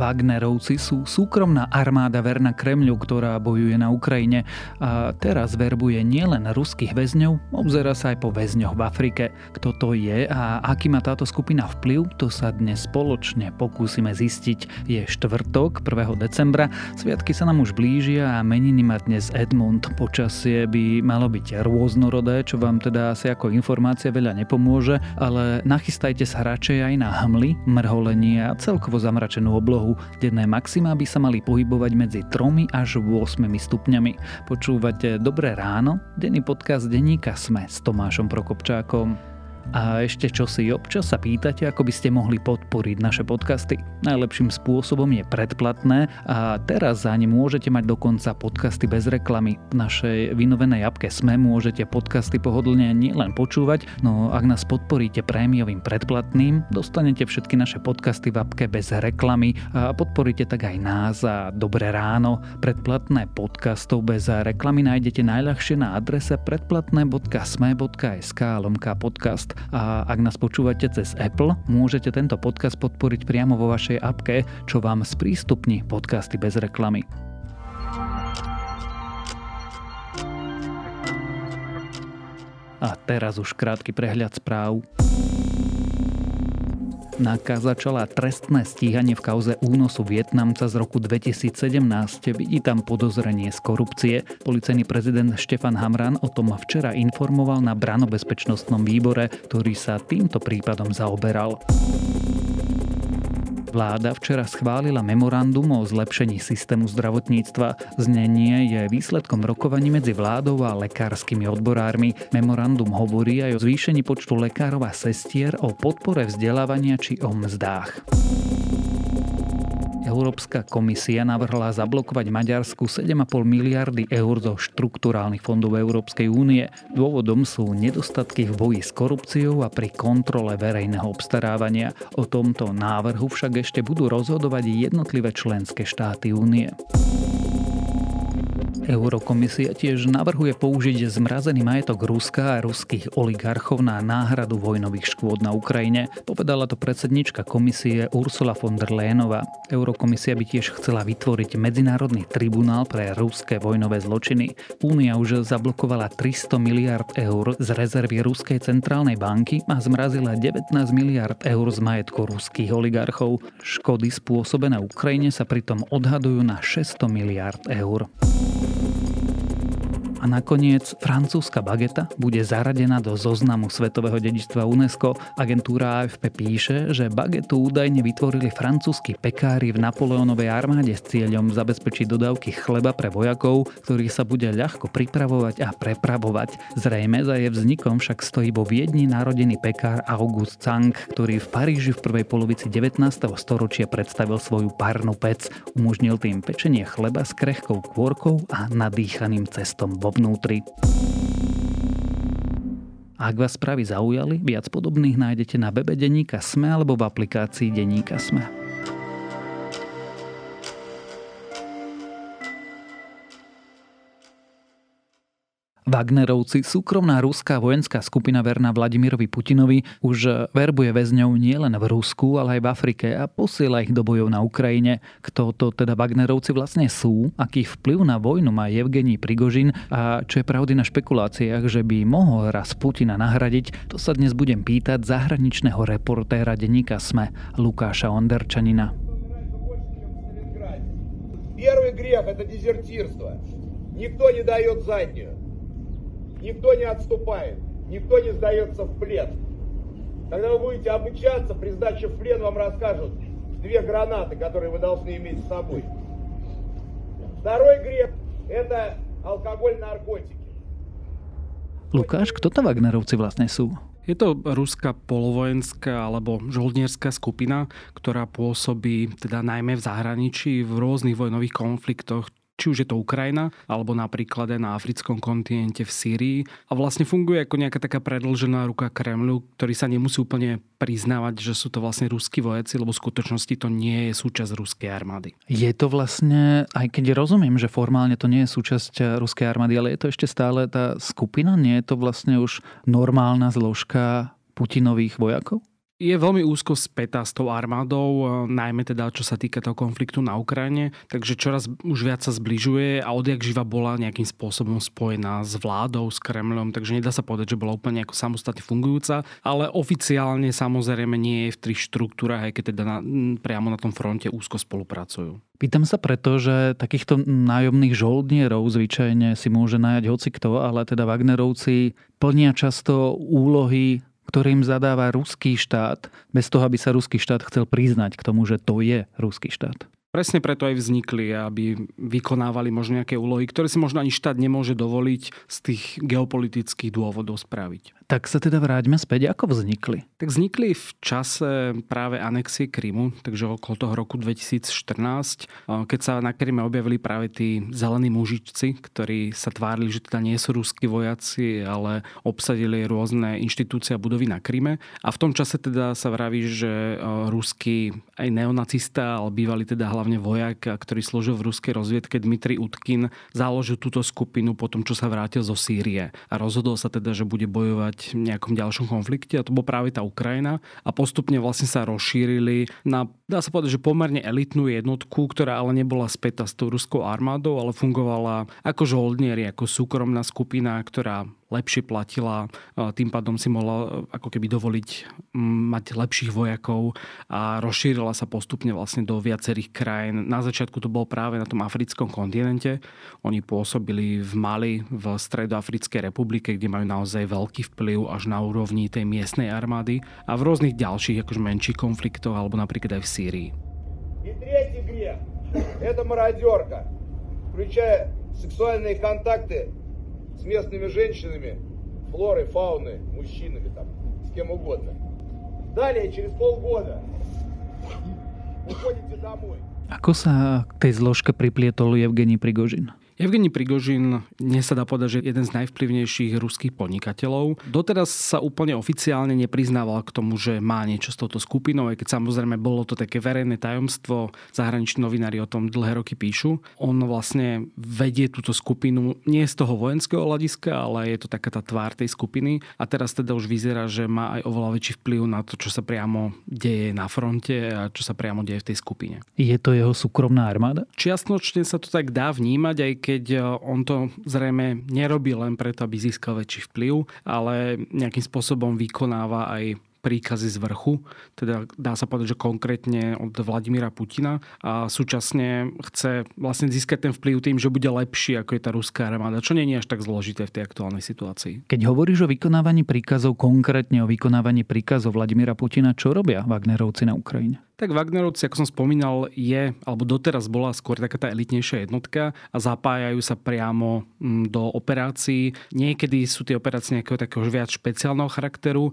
Wagnerovci sú súkromná armáda verná Kremľu, ktorá bojuje na Ukrajine a teraz verbuje nielen ruských väzňov, obzera sa aj po väzňoch v Afrike. Kto to je a aký má táto skupina vplyv, to sa dnes spoločne pokúsime zistiť. Je štvrtok 1. decembra, sviatky sa nám už blížia a meniny má dnes Edmund. Počasie by malo byť rôznorodé, čo vám teda asi ako informácia veľa nepomôže, ale nachystajte sa radšej aj na hmly, mrholenie a celkovo zamračenú oblohu oblohu. Denné maxima by sa mali pohybovať medzi 3 až 8 stupňami. Počúvate Dobré ráno? Denný podcast denníka Sme s Tomášom Prokopčákom. A ešte čo si občas sa pýtate, ako by ste mohli podporiť naše podcasty. Najlepším spôsobom je predplatné a teraz za ne môžete mať dokonca podcasty bez reklamy. V našej vynovenej apke SME môžete podcasty pohodlne nielen počúvať, no ak nás podporíte prémiovým predplatným, dostanete všetky naše podcasty v apke bez reklamy a podporíte tak aj nás a Dobré ráno. Predplatné podcastov bez reklamy nájdete najľahšie na adrese predplatné.sme.sk lomka podcast. A ak nás počúvate cez Apple, môžete tento podcast podporiť priamo vo vašej apke, čo vám sprístupní podcasty bez reklamy. A teraz už krátky prehľad správ. NAKA začala trestné stíhanie v kauze únosu Vietnamca z roku 2017. Vidí tam podozrenie z korupcie. Policajný prezident Štefan Hamran o tom včera informoval na branobezpečnostnom výbore, ktorý sa týmto prípadom zaoberal. Vláda včera schválila memorandum o zlepšení systému zdravotníctva. Znenie je výsledkom rokovaní medzi vládou a lekárskymi odborármi. Memorandum hovorí aj o zvýšení počtu lekárov a sestier, o podpore vzdelávania či o mzdách. Európska komisia navrhla zablokovať Maďarsku 7,5 miliardy eur zo štrukturálnych fondov Európskej únie. Dôvodom sú nedostatky v boji s korupciou a pri kontrole verejného obstarávania. O tomto návrhu však ešte budú rozhodovať jednotlivé členské štáty únie. Eurokomisia tiež navrhuje použiť zmrazený majetok Ruska a ruských oligarchov na náhradu vojnových škôd na Ukrajine. Povedala to predsednička komisie Ursula von der Leyenová. Eurokomisia by tiež chcela vytvoriť medzinárodný tribunál pre ruské vojnové zločiny. Únia už zablokovala 300 miliard eur z rezervy Ruskej centrálnej banky a zmrazila 19 miliard eur z majetku ruských oligarchov. Škody spôsobené Ukrajine sa pritom odhadujú na 600 miliard eur. A nakoniec francúzska bageta bude zaradená do zoznamu Svetového dedičstva UNESCO. Agentúra AFP píše, že bagetu údajne vytvorili francúzski pekári v Napoleónovej armáde s cieľom zabezpečiť dodávky chleba pre vojakov, ktorý sa bude ľahko pripravovať a prepravovať. Zrejme za je vznikom však stojí vo Viedni narodený pekár August Cang, ktorý v Paríži v prvej polovici 19. storočia predstavil svoju parnú pec. Umožnil tým pečenie chleba s krehkou kôrkou a nadýchaným cestom vo vnútri. Ak vás správy zaujali, viac podobných nájdete na webe Deníka Sme alebo v aplikácii Deníka Sme. Wagnerovci, súkromná ruská vojenská skupina verná Vladimirovi Putinovi, už verbuje väzňov nielen v Rusku, ale aj v Afrike a posiela ich do bojov na Ukrajine. Kto to teda Wagnerovci vlastne sú, aký vplyv na vojnu má Evgení Prigožin a čo je pravdy na špekuláciách, že by mohol raz Putina nahradiť, to sa dnes budem pýtať zahraničného reportéra denníka SME Lukáša Onderčanina. Первый грех – это дезертирство. Никто не дает заднюю. Никто не отступает, никто не сдается в плен. Когда вы будете обучаться, при сдаче в плен вам расскажут две гранаты, которые вы должны иметь с собой. Второй грех – это алкоголь, наркотики. Lukáš, kto to Wagnerovci vlastne sú? Je to ruská polovojenská alebo žoldnierská skupina, ktorá pôsobí teda najmä v zahraničí v rôznych vojnových konfliktoch, či už je to Ukrajina, alebo napríklad aj na africkom kontinente v Sýrii. A vlastne funguje ako nejaká taká predlžená ruka Kremľu, ktorý sa nemusí úplne priznávať, že sú to vlastne ruskí vojaci, lebo v skutočnosti to nie je súčasť ruskej armády. Je to vlastne, aj keď rozumiem, že formálne to nie je súčasť ruskej armády, ale je to ešte stále tá skupina? Nie je to vlastne už normálna zložka Putinových vojakov? Je veľmi úzko spätá s tou armádou, najmä teda čo sa týka toho konfliktu na Ukrajine, takže čoraz už viac sa zbližuje a odjak živa bola nejakým spôsobom spojená s vládou, s Kremlom, takže nedá sa povedať, že bola úplne ako samostatne fungujúca, ale oficiálne samozrejme nie je v tých štruktúrach, aj keď teda na, priamo na tom fronte úzko spolupracujú. Pýtam sa preto, že takýchto nájomných žoldnierov zvyčajne si môže najať hocikto, ale teda Wagnerovci plnia často úlohy ktorým zadáva ruský štát, bez toho, aby sa ruský štát chcel priznať k tomu, že to je ruský štát. Presne preto aj vznikli, aby vykonávali možno nejaké úlohy, ktoré si možno ani štát nemôže dovoliť z tých geopolitických dôvodov spraviť. Tak sa teda vráťme späť, ako vznikli? Tak vznikli v čase práve anexie Krymu, takže okolo toho roku 2014, keď sa na Kryme objavili práve tí zelení mužičci, ktorí sa tvárili, že teda nie sú ruskí vojaci, ale obsadili rôzne inštitúcie a budovy na Kryme. A v tom čase teda sa vraví, že ruský aj neonacista, ale bývalý teda hlavne vojak, ktorý slúžil v ruskej rozviedke Dmitri Utkin, založil túto skupinu po tom, čo sa vrátil zo Sýrie. A rozhodol sa teda, že bude bojovať v nejakom ďalšom konflikte a to bol práve tá Ukrajina. A postupne vlastne sa rozšírili na, dá sa povedať, že pomerne elitnú jednotku, ktorá ale nebola spätá s tou ruskou armádou, ale fungovala ako žoldnieri, ako súkromná skupina, ktorá lepšie platila, tým pádom si mohla e, ako keby dovoliť mať lepších vojakov a rozšírila sa postupne vlastne do viacerých krajín. Na začiatku to bolo práve na tom africkom kontinente. Oni pôsobili v Mali, v Stredoafrickej republike, kde majú naozaj veľký vplyv až na úrovni tej miestnej armády a v rôznych ďalších akože menších konfliktoch alebo napríklad aj v Sýrii. И третий грех – это мародерка, включая сексуальные контакты с местными женщинами, флорой, фауной, мужчинами там, с кем угодно. Далее, через полгода, уходите домой. Ako sa k tej zložke priplietol Evgení Prigožin? Evgeni Prigožin dnes sa dá povedať, že jeden z najvplyvnejších ruských podnikateľov. Doteraz sa úplne oficiálne nepriznával k tomu, že má niečo s touto skupinou, aj keď samozrejme bolo to také verejné tajomstvo, zahraniční novinári o tom dlhé roky píšu. On vlastne vedie túto skupinu nie z toho vojenského hľadiska, ale je to taká tá tvár tej skupiny a teraz teda už vyzerá, že má aj oveľa väčší vplyv na to, čo sa priamo deje na fronte a čo sa priamo deje v tej skupine. Je to jeho súkromná armáda? Čiastnočne sa to tak dá vnímať, aj keď keď e, on to zrejme nerobí len preto, aby získal väčší vplyv, ale nejakým spôsobom vykonáva aj príkazy z vrchu, teda dá sa povedať, že konkrétne od Vladimíra Putina a súčasne chce vlastne získať ten vplyv tým, že bude lepší ako je tá ruská armáda, čo nie je až tak zložité v tej aktuálnej situácii. Keď hovoríš o vykonávaní príkazov, konkrétne o vykonávaní príkazov Vladimíra Putina, čo robia Wagnerovci na Ukrajine? Tak Wagnerovci, ako som spomínal, je, alebo doteraz bola skôr taká tá elitnejšia jednotka a zapájajú sa priamo mm, do operácií. Niekedy sú tie operácie nejakého takého viac špeciálneho charakteru.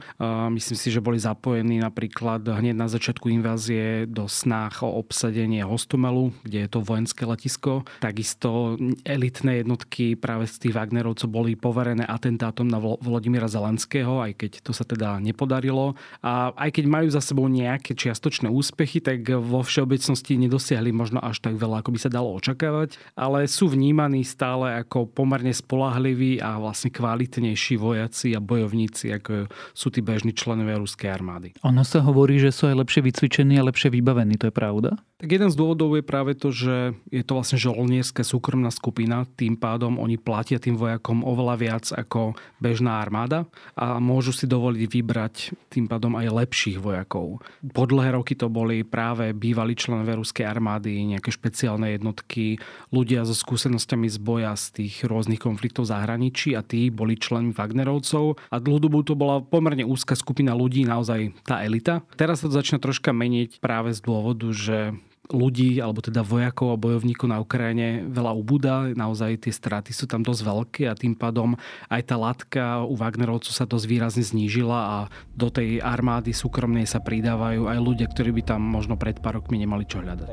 Myslím si, že boli zapojení napríklad hneď na začiatku invázie do snách o obsadenie Hostomelu, kde je to vojenské letisko. Takisto elitné jednotky práve z tých Wagnerovcov boli poverené atentátom na Vladimíra Zelenského, aj keď to sa teda nepodarilo. A aj keď majú za sebou nejaké čiastočné úspechy, úspechy, tak vo všeobecnosti nedosiahli možno až tak veľa, ako by sa dalo očakávať, ale sú vnímaní stále ako pomerne spolahliví a vlastne kvalitnejší vojaci a bojovníci, ako sú tí bežní členovia ruskej armády. Ono sa hovorí, že sú aj lepšie vycvičení a lepšie vybavení, to je pravda? Tak jeden z dôvodov je práve to, že je to vlastne žolnierská súkromná skupina, tým pádom oni platia tým vojakom oveľa viac ako bežná armáda a môžu si dovoliť vybrať tým pádom aj lepších vojakov. Po dlhé roky to boli práve bývalí členovia ruskej armády, nejaké špeciálne jednotky, ľudia so skúsenosťami z boja z tých rôznych konfliktov v zahraničí a tí boli členmi Wagnerovcov a dlhú dobu to bola pomerne úzka skupina ľudí, naozaj tá elita. Teraz sa to začína troška meniť práve z dôvodu, že ľudí, alebo teda vojakov a bojovníkov na Ukrajine veľa ubúda. Naozaj tie straty sú tam dosť veľké a tým pádom aj tá latka u Wagnerovcov sa dosť výrazne znížila a do tej armády súkromnej sa pridávajú aj ľudia, ktorí by tam možno pred pár rokmi nemali čo hľadať.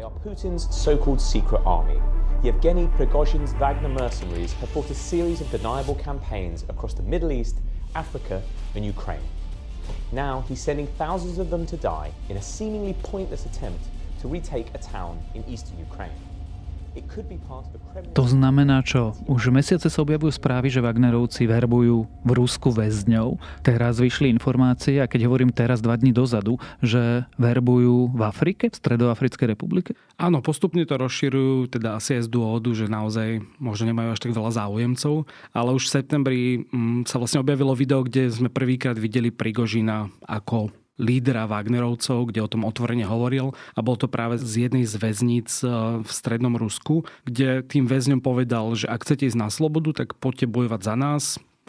Yevgeny Prigozhin's Wagner mercenaries have fought a series of deniable campaigns across the Middle East, Africa and Ukraine. Now he's sending thousands of them to die in a seemingly pointless attempt to retake a town in eastern Ukraine. To znamená čo? Už mesiace sa objavujú správy, že Wagnerovci verbujú v Rusku väzňov. Teraz vyšli informácie, a keď hovorím teraz dva dní dozadu, že verbujú v Afrike, v Stredoafrickej republike? Áno, postupne to rozširujú, teda asi aj z dôvodu, že naozaj možno nemajú až tak veľa záujemcov, ale už v septembri mm, sa vlastne objavilo video, kde sme prvýkrát videli Prigožina ako lídra Wagnerovcov, kde o tom otvorene hovoril a bol to práve z jednej z väzníc e, v strednom Rusku, kde tým väzňom povedal, že ak chcete ísť na slobodu, tak poďte bojovať za nás,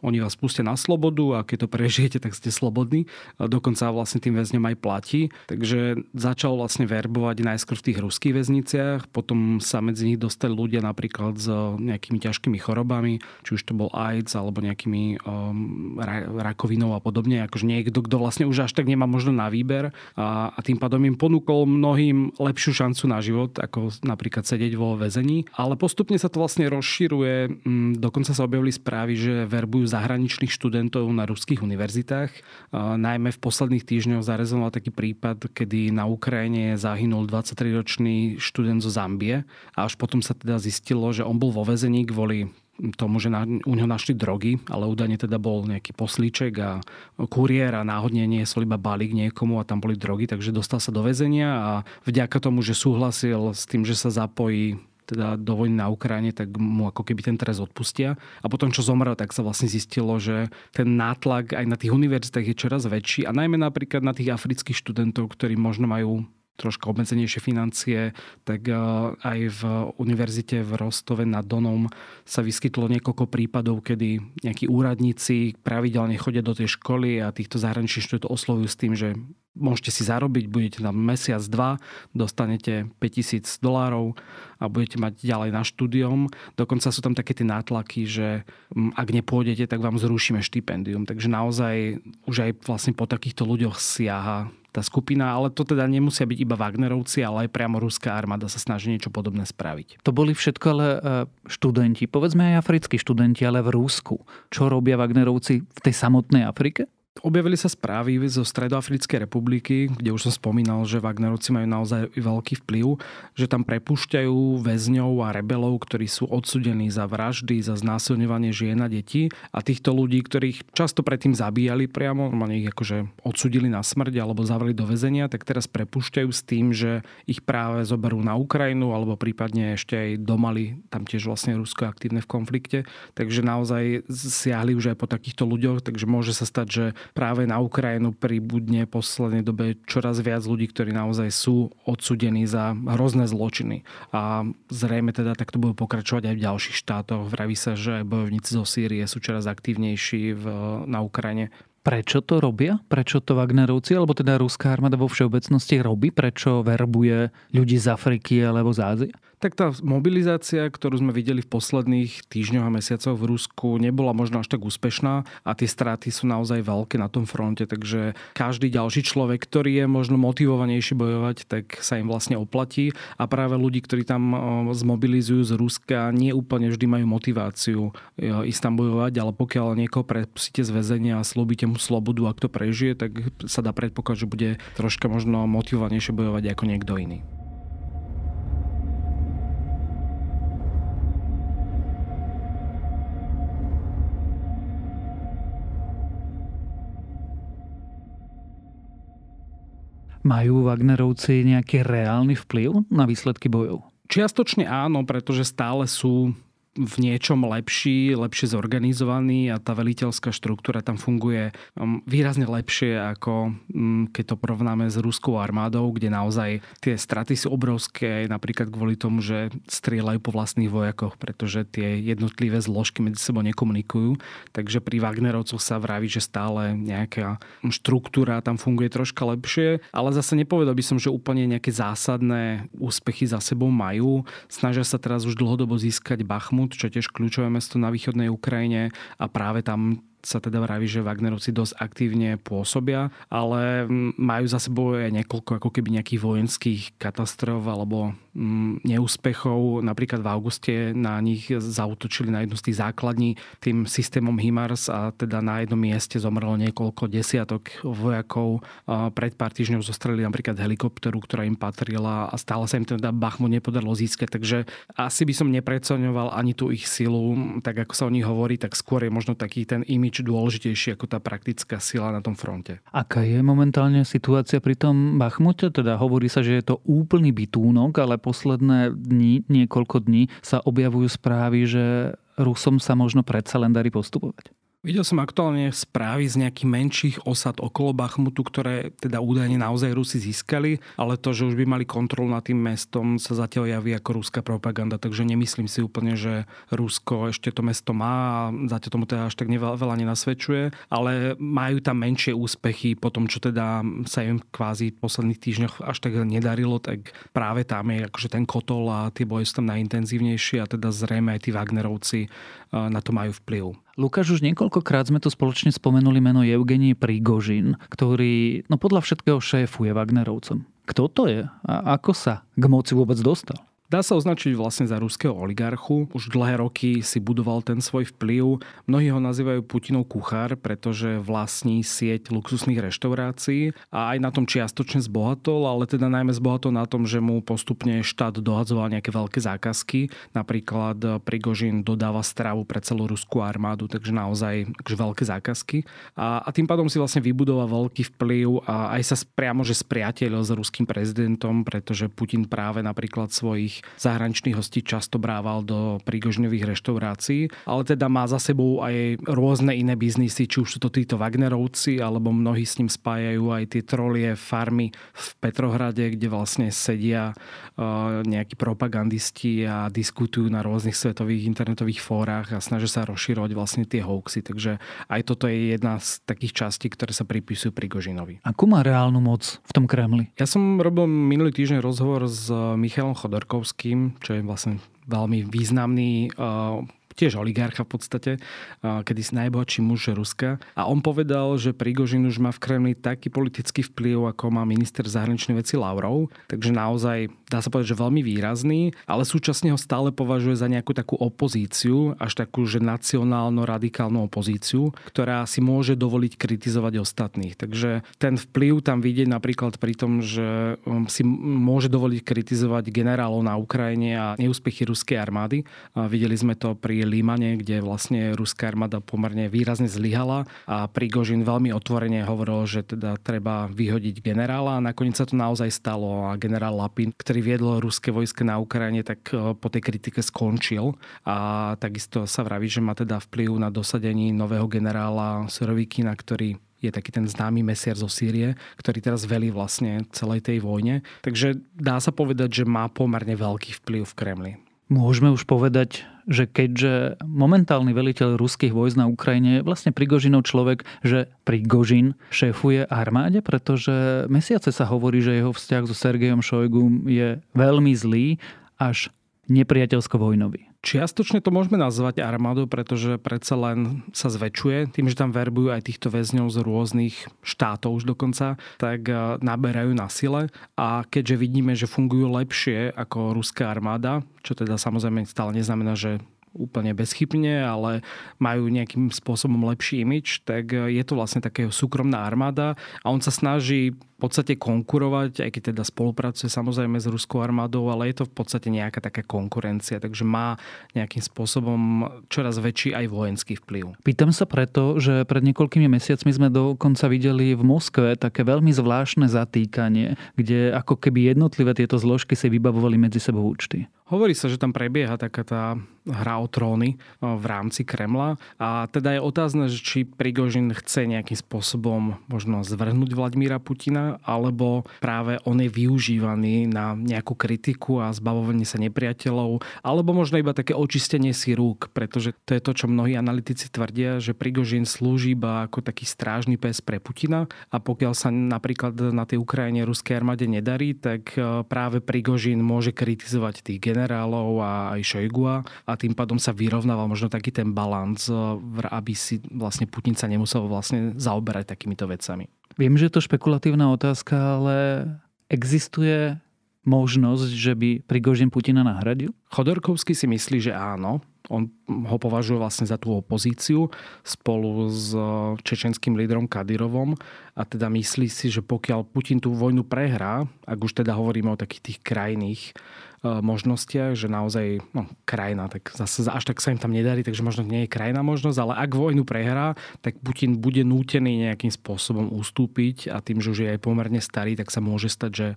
oni vás pustia na slobodu a keď to prežijete, tak ste slobodní. Dokonca vlastne tým väzňom aj platí. Takže začal vlastne verbovať najskôr v tých ruských väzniciach, potom sa medzi nich dostali ľudia napríklad s nejakými ťažkými chorobami, či už to bol AIDS alebo nejakými um, rakovinou a podobne. Akože niekto, kto vlastne už až tak nemá možno na výber a, a tým pádom im ponúkol mnohým lepšiu šancu na život, ako napríklad sedieť vo väzení. Ale postupne sa to vlastne rozširuje. Mm, dokonca sa objavili správy, že verbujú zahraničných študentov na ruských univerzitách. Najmä v posledných týždňoch zarezonoval taký prípad, kedy na Ukrajine zahynul 23-ročný študent zo Zambie a až potom sa teda zistilo, že on bol vo vezení kvôli tomu, že na, u neho našli drogy, ale údajne teda bol nejaký poslíček a kuriér a náhodne niesol iba balík niekomu a tam boli drogy, takže dostal sa do väzenia a vďaka tomu, že súhlasil s tým, že sa zapojí teda do vojny na Ukrajine, tak mu ako keby ten trest odpustia. A potom, čo zomrel, tak sa vlastne zistilo, že ten nátlak aj na tých univerzitách je čoraz väčší a najmä napríklad na tých afrických študentov, ktorí možno majú troška obmedzenejšie financie, tak eh, aj v univerzite v Rostove nad Donom sa vyskytlo niekoľko prípadov, kedy nejakí úradníci pravidelne chodia do tej školy a týchto zahraničných študentov oslovujú s tým, že môžete si zarobiť, budete tam mesiac, dva, dostanete 5000 dolárov a budete mať ďalej na štúdium. Dokonca sú tam také tie nátlaky, že mm, ak nepôjdete, tak vám zrušíme štipendium. Takže naozaj už aj vlastne po takýchto ľuďoch siaha tá skupina, ale to teda nemusia byť iba Wagnerovci, ale aj priamo ruská armáda sa snaží niečo podobné spraviť. To boli všetko ale e, študenti, povedzme aj africkí študenti, ale v Rusku. Čo robia Wagnerovci v tej samotnej Afrike? Objavili sa správy zo Stredoafrickej republiky, kde už som spomínal, že Wagnerovci majú naozaj veľký vplyv, že tam prepušťajú väzňov a rebelov, ktorí sú odsudení za vraždy, za znásilňovanie žien a detí a týchto ľudí, ktorých často predtým zabíjali priamo, normálne ich akože odsudili na smrť alebo zavreli do väzenia, tak teraz prepušťajú s tým, že ich práve zoberú na Ukrajinu alebo prípadne ešte aj do Mali, tam tiež vlastne Rusko aktívne v konflikte. Takže naozaj siahli už aj po takýchto ľuďoch, takže môže sa stať, že práve na Ukrajinu pribudne v poslednej dobe čoraz viac ľudí, ktorí naozaj sú odsudení za hrozné zločiny. A zrejme teda takto budú pokračovať aj v ďalších štátoch. Vraví sa, že bojovníci zo Sýrie sú čoraz aktívnejší v, na Ukrajine. Prečo to robia? Prečo to Wagnerovci, alebo teda ruská armáda vo všeobecnosti robí? Prečo verbuje ľudí z Afriky alebo z Ázie? Tak tá mobilizácia, ktorú sme videli v posledných týždňoch a mesiacoch v Rusku, nebola možno až tak úspešná a tie straty sú naozaj veľké na tom fronte, takže každý ďalší človek, ktorý je možno motivovanejší bojovať, tak sa im vlastne oplatí a práve ľudí, ktorí tam zmobilizujú z Ruska, nie úplne vždy majú motiváciu ísť tam bojovať, ale pokiaľ niekoho prepustíte z väzenia a slúbite mu slobodu, ak to prežije, tak sa dá predpokladať, že bude troška možno motivovanejšie bojovať ako niekto iný. Majú Wagnerovci nejaký reálny vplyv na výsledky bojov? Čiastočne áno, pretože stále sú v niečom lepší, lepšie zorganizovaný a tá veliteľská štruktúra tam funguje um, výrazne lepšie ako um, keď to porovnáme s ruskou armádou, kde naozaj tie straty sú obrovské napríklad kvôli tomu, že strieľajú po vlastných vojakoch, pretože tie jednotlivé zložky medzi sebou nekomunikujú. Takže pri Wagnerovcoch sa vraví, že stále nejaká štruktúra tam funguje troška lepšie, ale zase nepovedal by som, že úplne nejaké zásadné úspechy za sebou majú. Snažia sa teraz už dlhodobo získať Bachmut, Bachmut, čo je tiež kľúčové mesto na východnej Ukrajine a práve tam sa teda vraví, že Wagnerovci dosť aktívne pôsobia, ale majú za sebou aj niekoľko ako keby nejakých vojenských katastrof alebo neúspechov. Napríklad v auguste na nich zautočili na jednu z tých základní tým systémom HIMARS a teda na jednom mieste zomrelo niekoľko desiatok vojakov. Pred pár týždňov zostreli napríklad helikopteru, ktorá im patrila a stále sa im teda Bachmut nepodarilo získať. Takže asi by som nepreceňoval ani tú ich silu, tak ako sa o nich hovorí, tak skôr je možno taký ten imič dôležitejší ako tá praktická sila na tom fronte. Aká je momentálne situácia pri tom Bachmute? Teda hovorí sa, že je to úplný bitúnok, ale posledné dni, niekoľko dní sa objavujú správy, že Rusom sa možno predsa len darí postupovať. Videl som aktuálne správy z nejakých menších osad okolo Bachmutu, ktoré teda údajne naozaj Rusi získali, ale to, že už by mali kontrolu nad tým mestom, sa zatiaľ javí ako ruská propaganda, takže nemyslím si úplne, že Rusko ešte to mesto má a zatiaľ tomu teda až tak veľa nenasvedčuje, ale majú tam menšie úspechy po tom, čo teda sa im kvázi v posledných týždňoch až tak nedarilo, tak práve tam je akože ten kotol a tie boje sú tam najintenzívnejšie a teda zrejme aj tí Wagnerovci na to majú vplyv. Lukáš, už niekoľkokrát sme tu spoločne spomenuli meno Evgenie Prigožin, ktorý no podľa všetkého šéfuje Wagnerovcom. Kto to je a ako sa k moci vôbec dostal? Dá sa označiť vlastne za ruského oligarchu. Už dlhé roky si budoval ten svoj vplyv. Mnohí ho nazývajú Putinov kuchár, pretože vlastní sieť luxusných reštaurácií a aj na tom čiastočne zbohatol, ale teda najmä zbohatol na tom, že mu postupne štát dohadzoval nejaké veľké zákazky. Napríklad Prigožin dodáva stravu pre celú ruskú armádu, takže naozaj takže veľké zákazky. A, a tým pádom si vlastne vybudoval veľký vplyv a aj sa priamo že spriateľil s ruským prezidentom, pretože Putin práve napríklad svojich zahraničných hostí často brával do prígožňových reštaurácií, ale teda má za sebou aj rôzne iné biznisy, či už sú to títo Wagnerovci, alebo mnohí s ním spájajú aj tie trolie farmy v Petrohrade, kde vlastne sedia uh, nejakí propagandisti a diskutujú na rôznych svetových internetových fórach a snažia sa rozširovať vlastne tie hoaxy. Takže aj toto je jedna z takých častí, ktoré sa pripisujú Prigožinovi. Akú má reálnu moc v tom Kremli? Ja som robil minulý týždeň rozhovor s Michalom Chodorkou, Chodorkovským, čo je vlastne veľmi významný uh, tiež oligarcha v podstate, kedy si najbohatší muž Ruska. A on povedal, že Prigožin už má v Kremli taký politický vplyv, ako má minister zahraničnej veci Lavrov. Takže naozaj dá sa povedať, že veľmi výrazný, ale súčasne ho stále považuje za nejakú takú opozíciu, až takú, že nacionálno-radikálnu opozíciu, ktorá si môže dovoliť kritizovať ostatných. Takže ten vplyv tam vidieť napríklad pri tom, že um, si môže dovoliť kritizovať generálov na Ukrajine a neúspechy ruskej armády. Videli sme to pri Límane, kde vlastne ruská armáda pomerne výrazne zlyhala a Prigožin veľmi otvorene hovoril, že teda treba vyhodiť generála a nakoniec sa to naozaj stalo a generál Lapin, ktorý viedlo ruské vojska na Ukrajine, tak e, po tej kritike skončil a takisto sa vraví, že má teda vplyv na dosadení nového generála Surovikina, ktorý je taký ten známy mesiar zo Sýrie, ktorý teraz velí vlastne celej tej vojne. Takže dá sa povedať, že má pomerne veľký vplyv v Kremli. Môžeme už povedať, že keďže momentálny veliteľ ruských vojsk na Ukrajine je vlastne Prigožinov človek, že Prigožin šéfuje armáde, pretože mesiace sa hovorí, že jeho vzťah so Sergejom Šojgum je veľmi zlý, až nepriateľsko-vojnový. Čiastočne to môžeme nazvať armádou, pretože predsa len sa zväčšuje. Tým, že tam verbujú aj týchto väzňov z rôznych štátov už dokonca, tak eh, naberajú na sile. A keďže vidíme, že fungujú lepšie ako ruská armáda, čo teda samozrejme stále neznamená, že úplne bezchybne, ale majú nejakým spôsobom lepší imič, tak je to vlastne také súkromná armáda a on sa snaží v podstate konkurovať, aj keď teda spolupracuje samozrejme s ruskou armádou, ale je to v podstate nejaká taká konkurencia, takže má nejakým spôsobom čoraz väčší aj vojenský vplyv. Pýtam sa preto, že pred niekoľkými mesiacmi sme dokonca videli v Moskve také veľmi zvláštne zatýkanie, kde ako keby jednotlivé tieto zložky si vybavovali medzi sebou účty. Hovorí sa, že tam prebieha taká tá hra o tróny v rámci Kremla a teda je otázne, či Prigožin chce nejakým spôsobom možno zvrhnúť Vladimíra Putina Alebo práve on je využívaný na nejakú kritiku a zbavovanie sa nepriateľov, alebo možno iba také očistenie si rúk, pretože to je to, čo mnohí analytici tvrdia, že Prigožin slúži iba ako taký strážny pes pre Putina a pokiaľ sa napríklad na tej Ukrajine ruskej armáde nedarí, tak e, práve Prigožin môže kritizovať tých generálov a aj Šojgua a tým pádom sa vyrovnáva možno taký ten balans, e, aby si vlastne Putin sa nemusel vlastne zaoberať takýmito vecami. Viem, že je to špekulatívna otázka, ale existuje možnosť, že by Prigožin Putina nahradil? Chodorkovský si myslí, že áno. On ho považuje vlastne za tú opozíciu spolu s čečenským lídrom Kadirovom. A teda myslí si, že pokiaľ Putin tú vojnu prehrá, ak už teda hovoríme o takých tých krajných E, možnostiach, že naozaj no, krajina, tak zase až tak sa im tam nedarí, takže možno nie je krajná možnosť, ale ak vojnu prehrá, tak Putin bude nútený nejakým spôsobom ustúpiť a tým, že už je aj pomerne starý, tak sa môže stať, že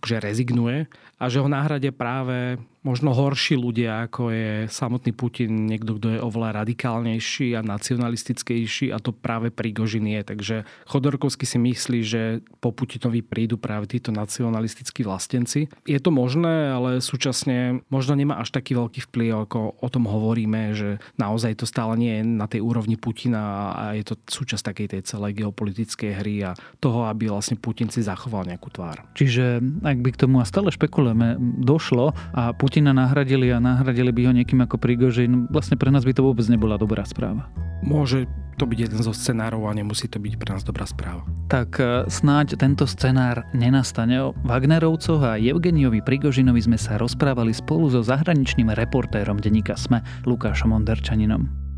akože rezignuje a že ho náhrade práve možno horší ľudia, ako je samotný Putin, niekto, kto je oveľa radikálnejší a nacionalistickejší a to práve Prigožin je. Takže Chodorkovský si myslí, že po Putinovi prídu práve títo nacionalistickí vlastenci. Je to možné, ale súčasne možno nemá až taký veľký vplyv, ako o tom hovoríme, že naozaj to stále nie je na tej úrovni Putina a je to súčasť takej tej celej geopolitickej hry a toho, aby vlastne Putin si zachoval nejakú tvár. Čiže ak by k tomu a stále špekulujeme, došlo a Putin Putina nahradili a nahradili by ho niekým ako Prigožin, vlastne pre nás by to vôbec nebola dobrá správa. Môže to byť jeden zo scenárov a nemusí to byť pre nás dobrá správa. Tak e, snáď tento scenár nenastane. O Wagnerovcoch a Evgeniovi Prigožinovi sme sa rozprávali spolu so zahraničným reportérom denníka SME Lukášom Onderčaninom.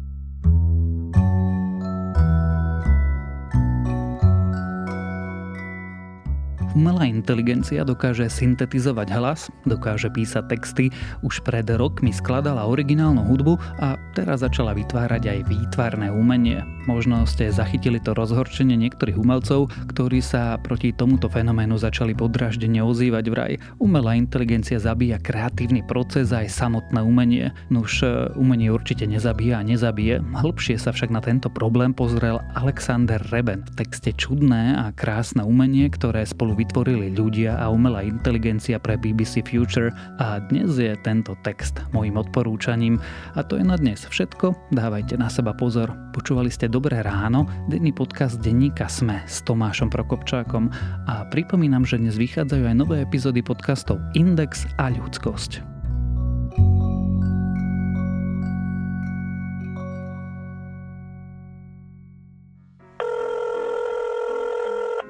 Umelá inteligencia dokáže syntetizovať hlas, dokáže písať texty, už pred rokmi skladala originálnu hudbu a teraz začala vytvárať aj výtvarné umenie. Možno ste zachytili to rozhorčenie niektorých umelcov, ktorí sa proti tomuto fenoménu začali podraždene ozývať vraj. Umelá inteligencia zabíja kreatívny proces a aj samotné umenie. Nuž e, umenie určite nezabíja a nezabije. Hĺbšie sa však na tento problém pozrel Alexander Reben v texte Čudné a krásne umenie, ktoré spolu vytvorili ľudia a umelá inteligencia pre BBC Future a dnes je tento text môjim odporúčaním. A to je na dnes všetko. Dávajte na seba pozor. Počúvali ste Dobré ráno, denný podcast denníka Sme s Tomášom Prokopčákom a pripomínam, že dnes vychádzajú aj nové epizódy podcastov Index a ľudskosť.